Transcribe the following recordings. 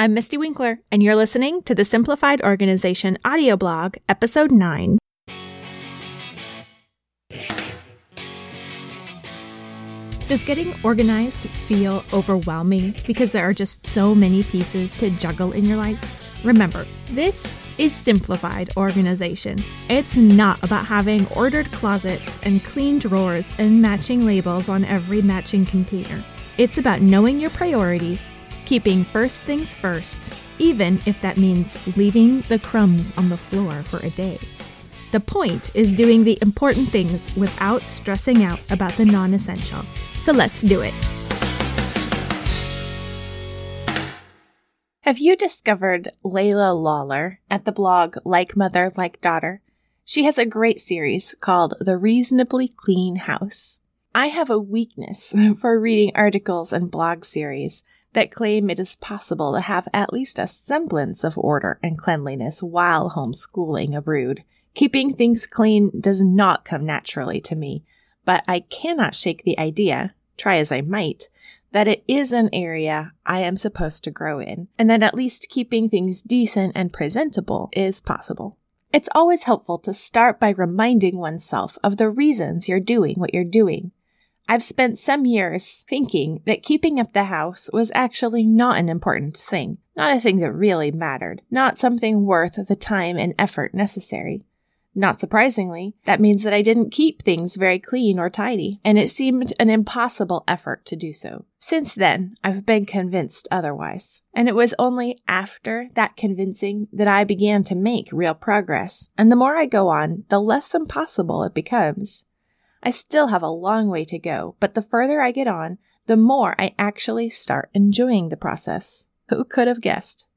I'm Mystie Winckler, and you're listening to the Simplified Organization audio blog, Episode 9. Does getting organized feel overwhelming because there are just so many pieces to juggle in your life? Remember, this is simplified organization. It's not about having ordered closets and clean drawers and matching labels on every matching container. It's about knowing your priorities, keeping first things first, even if that means leaving the crumbs on the floor for a day. The point is doing the important things without stressing out about the non essential. So let's do it. Have you discovered Leila Lawler at the blog Like Mother, Like Daughter? She has a great series called The Reasonably Clean House. I have a weakness for reading articles and blog series that claim it is possible to have at least a semblance of order and cleanliness while homeschooling a brood. Keeping things clean does not come naturally to me, but I cannot shake the idea, try as I might, that it is an area I am supposed to grow in, and that at least keeping things decent and presentable is possible. It's always helpful to start by reminding oneself of the reasons you're doing what you're doing. I've spent some years thinking that keeping up the house was actually not an important thing, not a thing that really mattered, not something worth the time and effort necessary. Not surprisingly, that means that I didn't keep things very clean or tidy, and it seemed an impossible effort to do so. Since then, I've been convinced otherwise. And it was only after that convincing that I began to make real progress, and the more I go on, the less impossible it becomes. I still have a long way to go, but the further I get on, the more I actually start enjoying the process. Who could have guessed?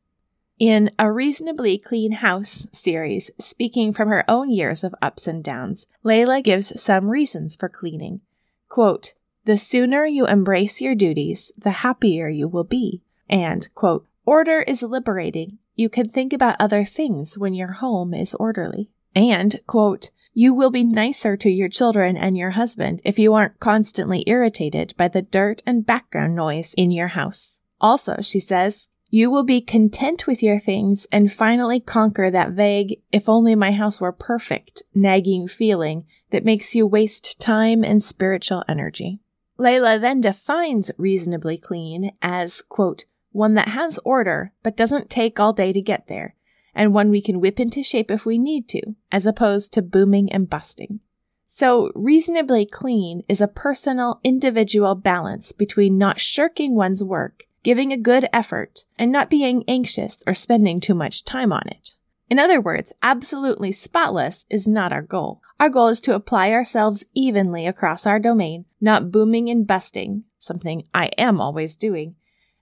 In a reasonably clean house series, speaking from her own years of ups and downs, Leila gives some reasons for cleaning. Quote, the sooner you embrace your duties, the happier you will be. And, quote, order is liberating. You can think about other things when your home is orderly. And, quote, you will be nicer to your children and your husband if you aren't constantly irritated by the dirt and background noise in your house. Also, she says, you will be content with your things and finally conquer that vague, if only my house were perfect, nagging feeling that makes you waste time and spiritual energy. Leila then defines reasonably clean as, quote, one that has order, but doesn't take all day to get there, and one we can whip into shape if we need to, as opposed to booming and busting. So, reasonably clean is a personal, individual balance between not shirking one's work giving a good effort, and not being anxious or spending too much time on it. In other words, absolutely spotless is not our goal. Our goal is to apply ourselves evenly across our domain, not booming and busting, something I am always doing,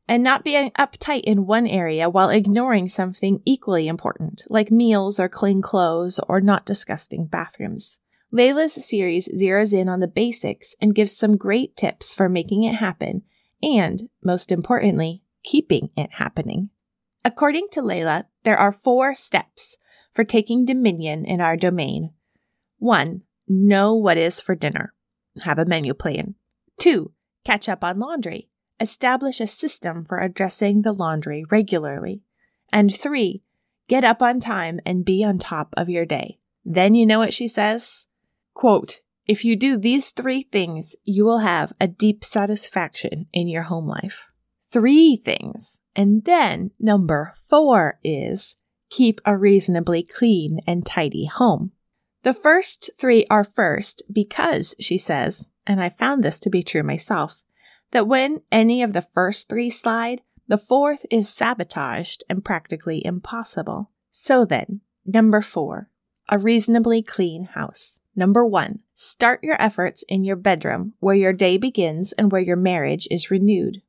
and not being uptight in one area while ignoring something equally important, like meals or clean clothes or not disgusting bathrooms. Leila's series zeroes in on the basics and gives some great tips for making it happen and, most importantly, keeping it happening. According to Leila, there are four steps for taking dominion in our domain. One, know what is for dinner. Have a menu plan. Two, catch up on laundry. Establish a system for addressing the laundry regularly. And three, get up on time and be on top of your day. Then you know what she says? Quote, if you do these three things, you will have a deep satisfaction in your home life. Three things. And then number four is keep a reasonably clean and tidy home. The first three are first because, she says, and I found this to be true myself, that when any of the first three slide, the fourth is sabotaged and practically impossible. So then, number four, a reasonably clean house. Number one, start your efforts in your bedroom where your day begins and where your marriage is renewed.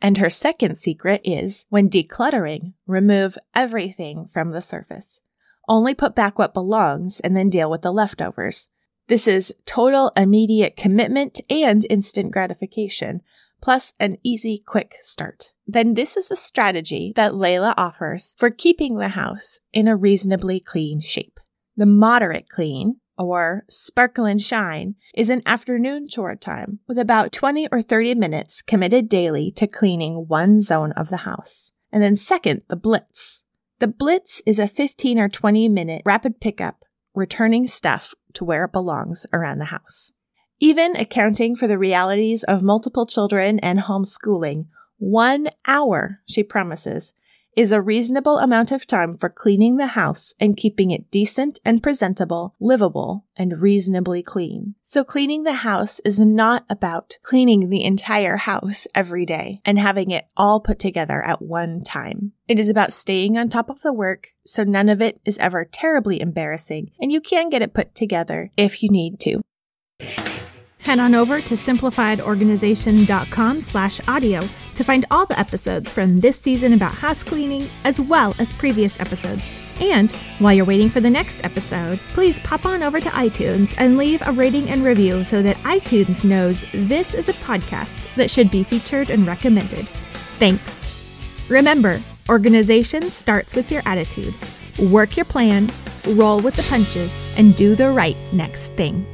And her second secret is when decluttering, remove everything from the surface. Only put back what belongs and then deal with the leftovers. This is total immediate commitment and instant gratification, plus an easy, quick start. Then this is the strategy that Leila offers for keeping the house in a reasonably clean shape. The moderate clean, or sparkle and shine, is an afternoon chore time with about 20 or 30 minutes committed daily to cleaning one zone of the house. And then second, the blitz. The blitz is a 15 or 20 minute rapid pickup, returning stuff to where it belongs around the house. Even accounting for the realities of multiple children and homeschooling, one hour, she promises, is a reasonable amount of time for cleaning the house and keeping it decent and presentable, livable, and reasonably clean. So cleaning the house is not about cleaning the entire house every day and having it all put together at one time. It is about staying on top of the work so none of it is ever terribly embarrassing and you can get it put together if you need to. Head on over to simplifiedorganization.com slash audio to find all the episodes from this season about house cleaning, as well as previous episodes. And while you're waiting for the next episode, please pop on over to iTunes and leave a rating and review so that iTunes knows this is a podcast that should be featured and recommended. Thanks. Remember, organization starts with your attitude. Work your plan, roll with the punches, and do the right next thing.